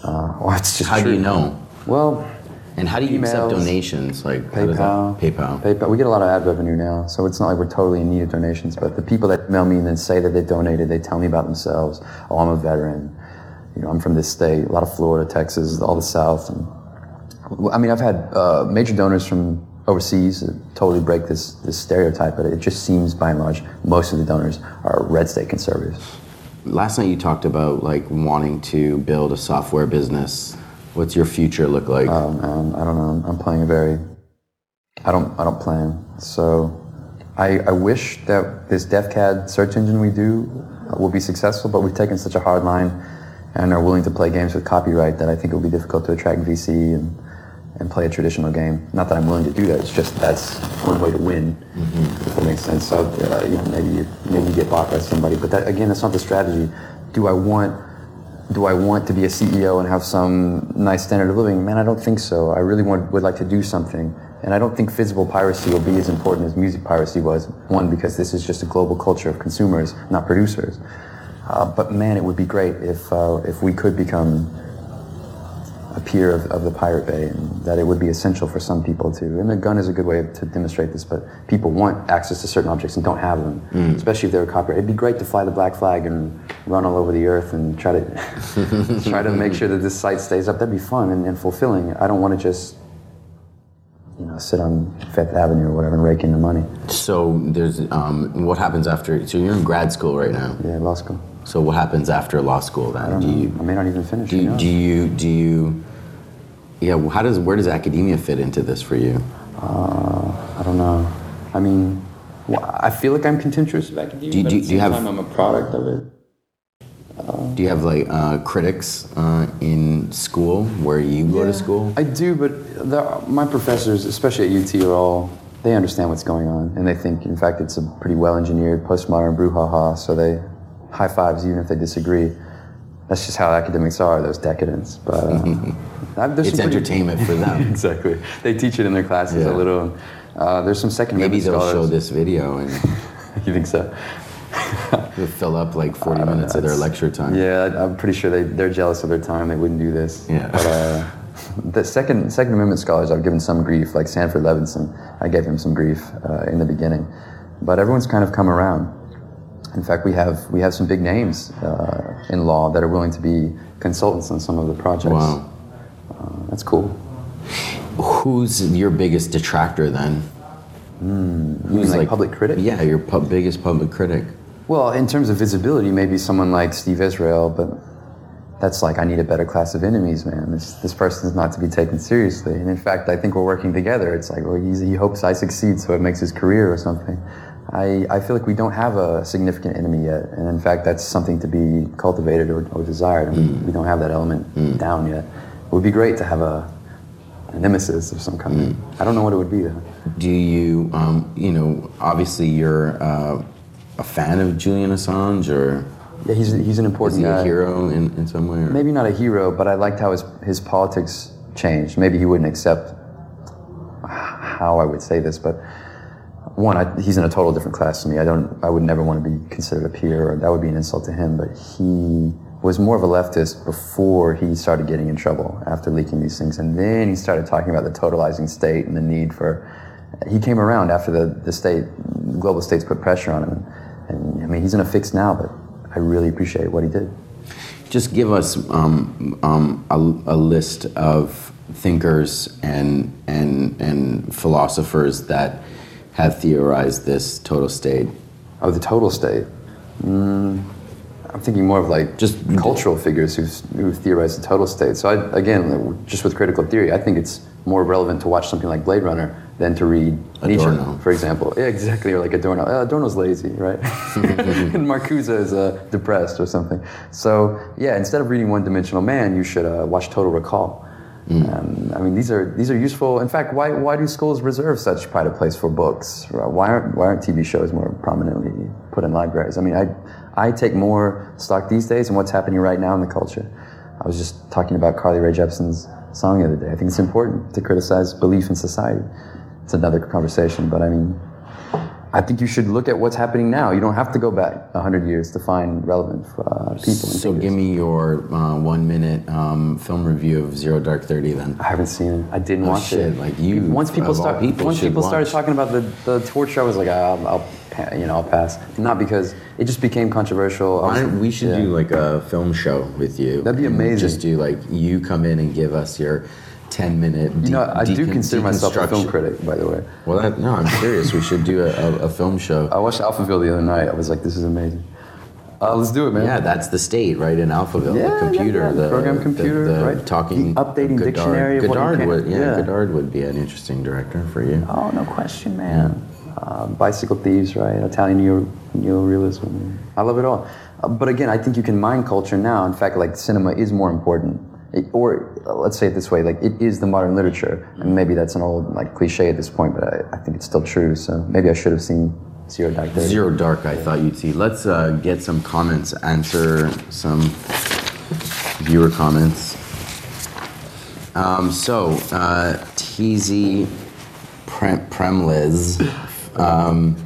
Uh, well, it's just How do you know? Well, And how do you accept donations? Like PayPal. PayPal. PayPal. We get a lot of ad revenue now, so it's not like we're totally in need of donations. But the people that email me and then say that they donated, they tell me about themselves. Oh, I'm a veteran. You know, I'm from this state. A lot of Florida, Texas, all the South. And I mean, I've had uh, major donors from overseas that totally break this this stereotype, but it just seems, by and large, most of the donors are red state conservatives. Last night you talked about like wanting to build a software business. What's your future look like? Oh man, I don't know. I'm playing a very. I don't. I don't plan. So, I, I wish that this DefCAD search engine we do uh, will be successful, but we've taken such a hard line and are willing to play games with copyright that I think it will be difficult to attract VC and and play a traditional game. Not that I'm willing to do that. It's just that's one way to win. If that makes sense. So uh, you know, maybe you, maybe you get bought by somebody, but that again, that's not the strategy. Do I want do I want to be a CEO and have some nice standard of living? Man, I don't think so. I really want, would like to do something. And I don't think physical piracy will be as important as music piracy was. One, because this is just a global culture of consumers, not producers. Uh, but man, it would be great if, uh, if we could become a peer of, of the Pirate Bay and that it would be essential for some people to. And the gun is a good way to demonstrate this, but people want access to certain objects and don't have them, especially if they're copyrighted. It'd be great to fly the black flag and run all over the earth and try to try to make sure that this site stays up. That'd be fun and, and fulfilling. I don't want to just you know sit on Fifth Avenue or whatever and rake in the money. so there's um, what happens after? So you're in grad school right now. Yeah, law school. So what happens after law school then? Do you I may not even finish. do you, do you do you yeah? How does where does academia fit into this for you? I don't know. I mean, well, I feel like I'm contemptuous of academia, Do you- but do do you have- I'm a product of it. Do you have like uh, critics uh, in school where you go to school? I do, but the, my professors, especially at UT, are all they understand what's going on, and they think, in fact, it's a pretty well-engineered postmodern brouhaha. So they high fives even if they disagree. That's just how academics are; those decadents. But uh, there's It's some pretty- entertainment for them. exactly. They teach it in their classes Yeah. a little. Uh, there's some second Maybe they'll show this video and You think so? they'll fill up like 40 minutes of their lecture time. Yeah, I'm pretty sure they, they're jealous of their time. They wouldn't do this. Yeah. But uh, the second Second Amendment scholars, I've given some grief, like Sanford Levinson. I gave him some grief uh, in the beginning, but everyone's kind of come around. In fact, we have we have some big names uh, in law that are willing to be consultants on some of the projects. Wow. Uh, that's cool. Who's your biggest detractor then? Who's like, public critic? Yeah, your pub- biggest public critic. Well, in terms of visibility, maybe someone like Steve Israel, but that's like I need a better class of enemies, man. This this person is not to be taken seriously. And in fact, I think we're working together. It's like well, he's, he hopes I succeed, so it makes his career or something. I, I feel like we don't have a significant enemy yet, and in fact, that's something to be cultivated or, or desired. I mean, we don't have that element down yet. It would be great to have a, a nemesis of some kind. I don't know what it would be though. Do you, um, you know, obviously you're uh, a fan of Julian Assange, or Yeah, he's he's an is important he a hero in, in some way? Or? maybe not a hero, but I liked how his, his politics changed. Maybe he wouldn't accept how I would say this, but one, I, he's in a total different class to me. I don't, I would never want to be considered a peer, or that would be an insult to him. But he was more of a leftist before he started getting in trouble after leaking these things, and then he started talking about the totalizing state and the need for. He came around after the, the state, global states put pressure on him, and, I mean he's in a fix now, but I really appreciate what he did. Just give us um, um, a, a list of thinkers and and and philosophers that have theorized this total state. Oh, the total state. Mm, I'm thinking more of like Just- cultural figures who've, who've theorized the total state. So I, again, just with critical theory, I think it's more relevant to watch something like Blade Runner than to read Adorno. Nietzsche, for example. Yeah, exactly, or like Adorno. Uh, Adorno's lazy, right? and Marcuse is uh, depressed or something. So yeah, instead of reading One Dimensional Man, you should uh, watch Total Recall. Um, I mean, these are these are useful. In fact, why why do schools reserve such pride of place for books? Why aren't why aren't TV shows more prominently put in libraries? I mean, I I take more stock these days in what's happening right now in the culture. I was just talking about Carly Rae Jepsen's song the other day. I think it's important to criticize belief in society. It's another conversation, but I mean, I think you should look at what's happening now. You don't have to go back hundred years to find relevant uh, people. So figures. give me your uh, one minute um, film review of Zero Dark Thirty then. I haven't seen it. I didn't Oh, watch shit, it. like you, Once people start, people, once people started talking about the, the torture, I was like, I'll, I'll, you know, I'll pass. Not because it just became controversial. I Why don't- we should yeah. do like a film show with you. That'd be amazing. Just do like you come in and give us your ten minute. You know, I do consider myself a film critic. by the way. Well, that, no, I'm serious. we should do a, a, a film show. I watched Alphaville the other night. I was like, this is amazing. Uh, let's do it, man. Yeah, that's the state, right? In Alphaville, Yeah, the computer, yeah, the program computer, the, right? Talking, The updating Godard- dictionary Godard can- would, yeah, yeah. Godard would be an interesting director for you. Oh, no question, man. Uh, bicycle thieves, right? Italian neo- neorealism. I love it all. Uh, but again, I think you can mine culture now. In fact, like cinema is more important. It, or uh, let's say it this way: like it is the modern literature, and maybe that's an old like cliche at this point, but I, I think it's still true. So maybe I should have seen Zero Dark Thirty. Zero Dark, I thought you'd see. Let's uh, get some comments, answer some viewer comments. Um, so, uh, TZ Prem- Premliz um,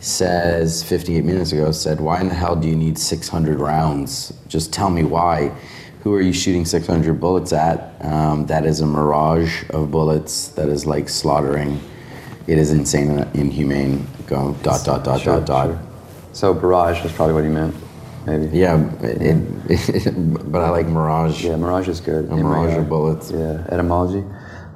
says 58 minutes ago, said, Why in the hell do you need 600 rounds? Just tell me why. Who are you shooting 600 bullets at? Um, that is a mirage of bullets that is like slaughtering. It is insane and inhumane. Go dot dot dot Sure, dot dot. sure. So barrage was probably what he meant, maybe. Yeah, it, it, but I like mirage. Yeah, Mirage is good. A mirage of bullets. Yeah, etymology.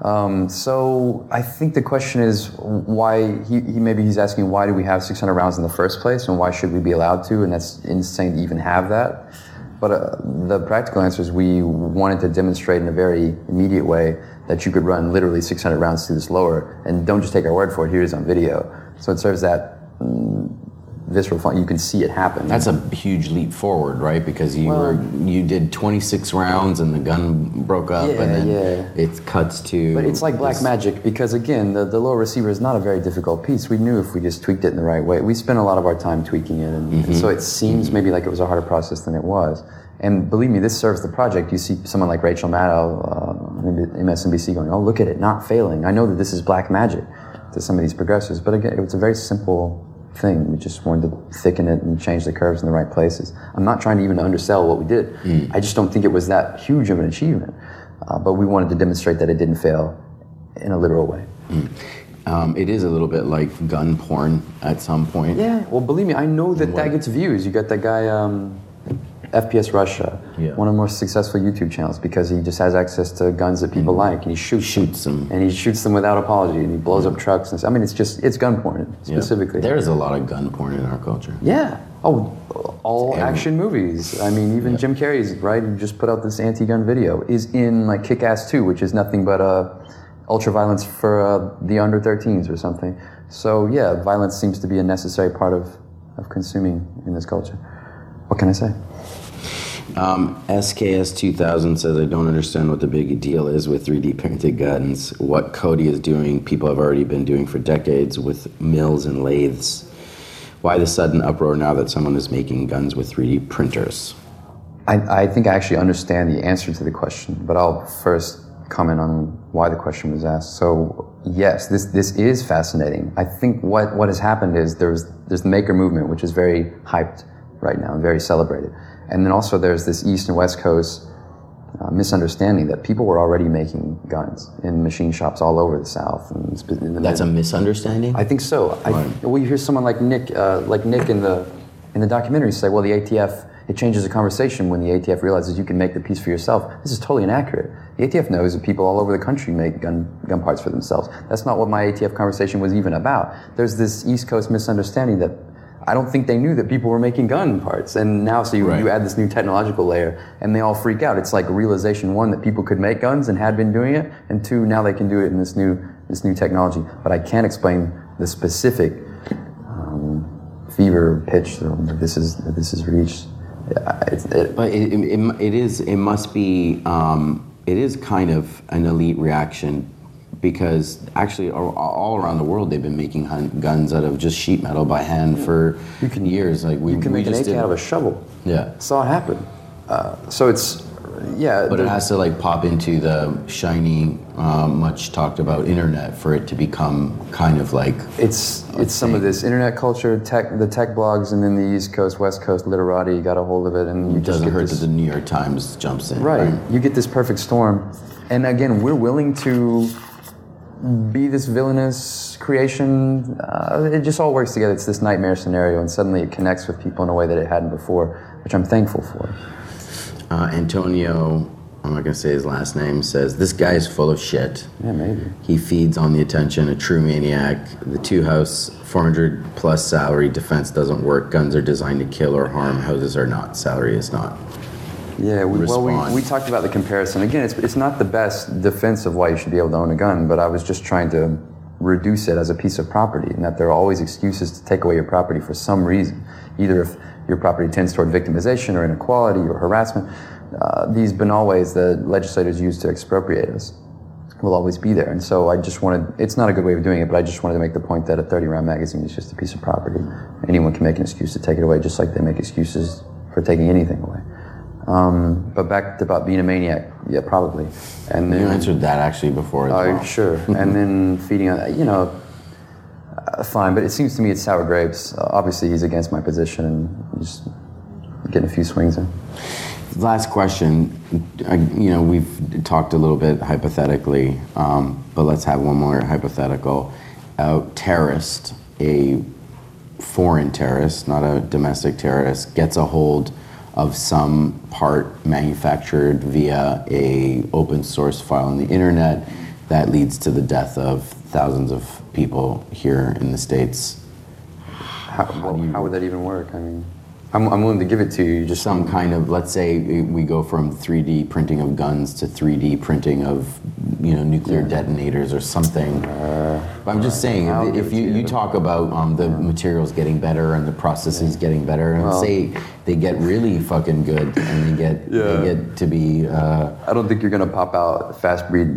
Um, so I think the question is why he, he maybe he's asking why do we have 600 rounds in the first place and why should we be allowed to and that's insane to even have that. But uh, the practical answer is we wanted to demonstrate in a very immediate way that you could run literally 600 rounds through this lower and don't just take our word for it. Here it is on video. So it serves that mm, visceral fun. You can see it happen. That's a huge leap forward, right? Because you Well- were you did 26 rounds and the gun broke up, Yeah, and then yeah. it cuts to. But it's like black this- magic because again, the, the lower receiver is not a very difficult piece. We knew if we just tweaked it in the right way. We spent a lot of our time tweaking it, and, and so it seems maybe like it was a harder process than it was. And believe me, this serves the project. You see someone like Rachel Maddow, uh, MSNBC, going, "Oh, look at it, not failing." I know that this is black magic to some of these progressives, but again, it's a very simple thing. We just wanted to thicken it and change the curves in the right places. I'm not trying to even undersell what we did. I just don't think it was that huge of an achievement. Uh, but we wanted to demonstrate that it didn't fail in a literal way. Um, it is a little bit like gun porn at some point. Yeah, well, believe me, I know that that gets views. You got that guy, um, FPS Russia, Yeah. one of the most successful YouTube channels because he just has access to guns that people like and he shoots Shoots them. and he shoots them without apology and he blows up trucks and stuff. I mean, it's just it's gun porn Yeah. specifically. There's a lot of gun porn in our culture. Yeah. Oh, all action movies. I mean, even Jim Carrey's right. He just put out this anti-gun video. Is in like Kick-Ass 2, which is nothing but uh, ultra violence for uh, the under 13s or something. So yeah, violence seems to be a necessary part of of consuming in this culture. What can I say? Um, SKS 2000 says, I don't understand what the big deal is with 3D printed guns. What Cody is doing, people have already been doing for decades with mills and lathes. Why the sudden uproar now that someone is making guns with 3D printers? I, I think I actually understand the answer to the question, but I'll first comment on why the question was asked. So yes, this this is fascinating. I think what, what has happened is there's there's the maker movement, which is very hyped right now, and very celebrated, and then also there's this East and West Coast uh, misunderstanding that people were already making guns in machine shops all over the South. And in the That's a misunderstanding? I think so. I, well, you hear someone like Nick, uh, like Nick in the in the documentary say, "Well, the ATF it changes the conversation when the ATF realizes you can make the piece for yourself." This is totally inaccurate. The ATF knows that people all over the country make gun gun parts for themselves. That's not what my ATF conversation was even about. There's this East Coast misunderstanding that. I don't think they knew that people were making gun parts, and now so you, Right. you add this new technological layer, and they all freak out. It's like realization one that people could make guns and had been doing it, and two now they can do it in this new this new technology. But I can't explain the specific um, fever pitch that this is that this is reached. It, But it, it, it- it is, it must be, um, it is kind of an elite reaction because actually all, around the world they've been making guns out of just sheet metal by hand for years. Like we, you can we make an AK out of a shovel. Yeah. Saw it happen. Uh, so it's yeah. But it has to like pop into the shiny, um, much talked about internet for it to become kind of like It's it's some of this internet culture, tech, the tech blogs, and then the East Coast, West Coast literati got a hold of it, and you it just doesn't hurt this, that the New York Times jumps in. right. You get this perfect storm, and again, we're willing to be this villainous creation. Uh, it just all works together. It's this nightmare scenario, and suddenly it connects with people in a way that it hadn't before, which I'm thankful for. Uh, Antonio, I'm not gonna say his last name, says this guy is full of shit. Yeah, maybe. He feeds on the attention, a true maniac. The two house, 400 plus salary, defense doesn't work. Guns are designed to kill or harm. Houses are not. Salary is not. Yeah, we, well, we, we talked about the comparison. Again, it's, it's not the best defense of why you should be able to own a gun, but I was just trying to reduce it as a piece of property, and that there are always excuses to take away your property for some reason. Either if your property tends toward victimization or inequality or harassment, uh, these banal ways that legislators use to expropriate us will always be there. And so I just wanted, it's not a good way of doing it, but I just wanted to make the point that a 30 round magazine is just a piece of property. Anyone can make an excuse to take it away, just like they make excuses for taking anything away. Um, but back to about being a maniac, yeah, probably. And You answered that actually before Oh, well. sure. and then feeding on, you know, uh, fine. But it seems to me it's sour grapes. Uh, obviously, he's against my position and just getting a few swings in. Last question. I, you know, we've talked a little bit hypothetically, um, but let's have one more hypothetical. A terrorist, a foreign terrorist, not a domestic terrorist, gets a hold of some part manufactured via a open source file on the internet that leads to the death of thousands of people here in the states. How, how would that even work? I mean, I'm, I'm willing to give it to you. Just some kind of let's say we go from 3D printing of guns to 3D printing of you know nuclear detonators or something. but I'm just saying I'll if, if you, you. you talk about um, the materials getting better and the processes getting better, and Well- say they get really fucking good and they get Yeah. they get to be uh, I don't think you're going to pop out fast breed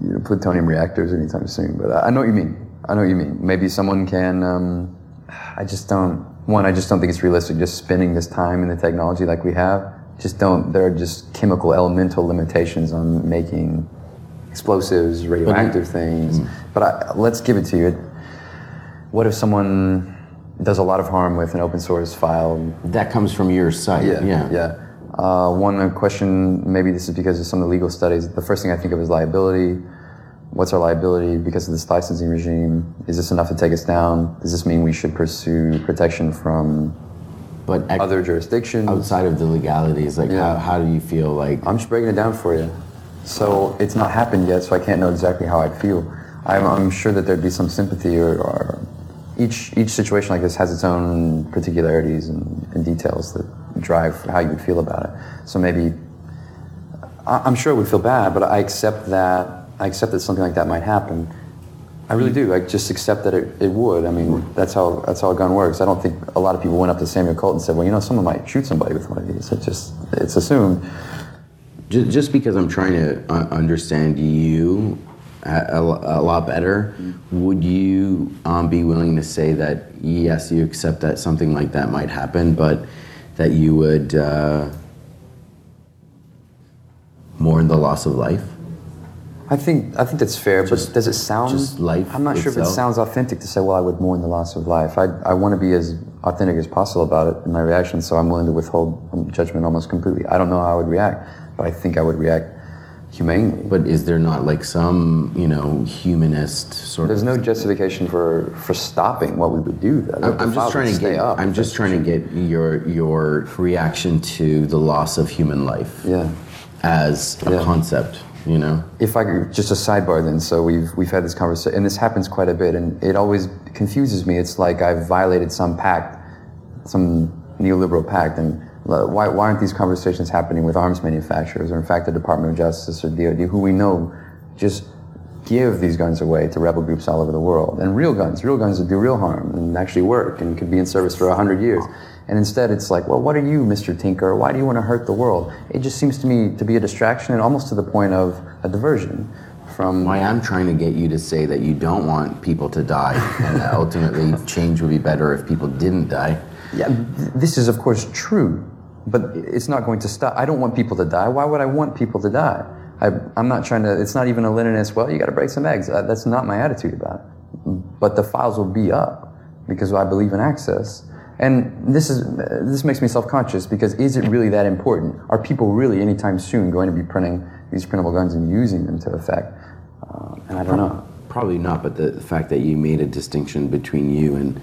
you know, plutonium reactors anytime soon. But I I know what you mean. I know what you mean. Maybe someone can. Um, I just don't. One, I just don't think it's realistic just spending this time in the technology like we have. Just don't. There are just chemical elemental limitations on making explosives, radioactive things. But I, let's give it to you. What if someone does a lot of harm with an open source file? that comes from your site. Yeah, yeah. yeah. Uh, one question, maybe this is because of some of the legal studies. The first thing I think of is liability. What's our liability because of this licensing regime? Is this enough to take us down? Does this mean we should pursue protection from But other jurisdictions. outside of the legalities, like Yeah. how, how do you feel like? I'm just breaking it down for you. So it's not happened yet, so I can't know exactly how I'd feel. I'm, I'm sure that there'd be some sympathy, or, or each each situation like this has its own particularities and, and details that drive how you would feel about it. So maybe I'm sure it would feel bad, but I accept that I accept that something like that might happen. I really do. I just accept that it, it would. I mean, that's how that's how a gun works. I don't think a lot of people went up to Samuel Colt and said, "Well, you know, someone might shoot somebody with one of these." It just it's assumed. Just, because I'm trying to uh, understand you a lot better, would you um, be willing to say that yes, you accept that something like that might happen, but that you would uh, mourn the loss of life? I think I think that's fair, Just- but does it sound just life I'm not sure if it sounds authentic to say, "Well, I would mourn the loss of life." I I want to be as authentic as possible about it in my reaction, so I'm willing to withhold judgment almost completely. I don't know how I would react, but I think I would react humanely. But is there not like some, you know, humanist sort There's of? There's no justification for for stopping what we would do. Though. I'm, I'm just trying to get. up. I'm just trying to get your your reaction to the loss of human life Yeah. as a Yeah. concept. You know. If I could, just a sidebar then, so we've, we've had this conversation, and this happens quite a bit, and it always confuses me. It's like I've violated some pact, some neoliberal pact, and why, why aren't these conversations happening with arms manufacturers, or in fact the Department of Justice or DoD, who we know just give these guns away to rebel groups all over the world, and real guns, real guns that do real harm and actually work and could be in service for 100 years. And instead, it's like, well, what are you, Mr. Tinker? Why do you want to hurt the world? It just seems to me to be a distraction and almost to the point of a diversion from. Why I'm trying to get you to say that you don't want people to die, and that ultimately change would be better if people didn't die. Yeah, th- this is of course true, but it's not going to stop. I don't want people to die. Why would I want people to die? I, I'm not trying to. It's not even a Leninist. Well, you got to break some eggs. Uh, that's not my attitude about it. But the files will be up because I believe in access. And this is this makes me self-conscious because is it really that important? Are people really anytime soon going to be printing these printable guns and using them to effect? Uh, and I don't know. Probably not, but the fact that you made a distinction between you and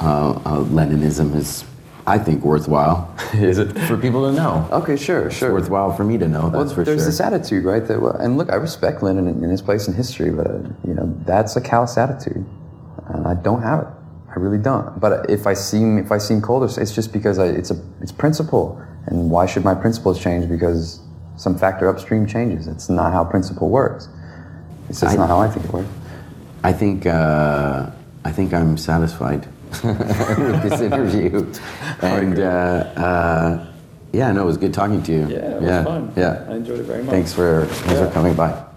uh, uh, Leninism is, I think, worthwhile. is it for people to know? Okay, sure, sure. Worthwhile for me to know. That's well, for there's sure. this attitude, right? That well, and look, I respect Lenin in, in his place in history, but uh, you know that's a callous attitude, and I don't have it. I really don't. But if I seem if I seem colder, it's just because I, it's a it's principle, and why should my principles change because some factor upstream changes? It's not how principle works. It's just I- not how I think it works. I think uh, I think I'm satisfied with this interview, and uh, uh, yeah, no, it was good talking to you. Yeah, it was yeah, fun. Yeah, I enjoyed it very much. Thanks for thanks Yeah. for coming by.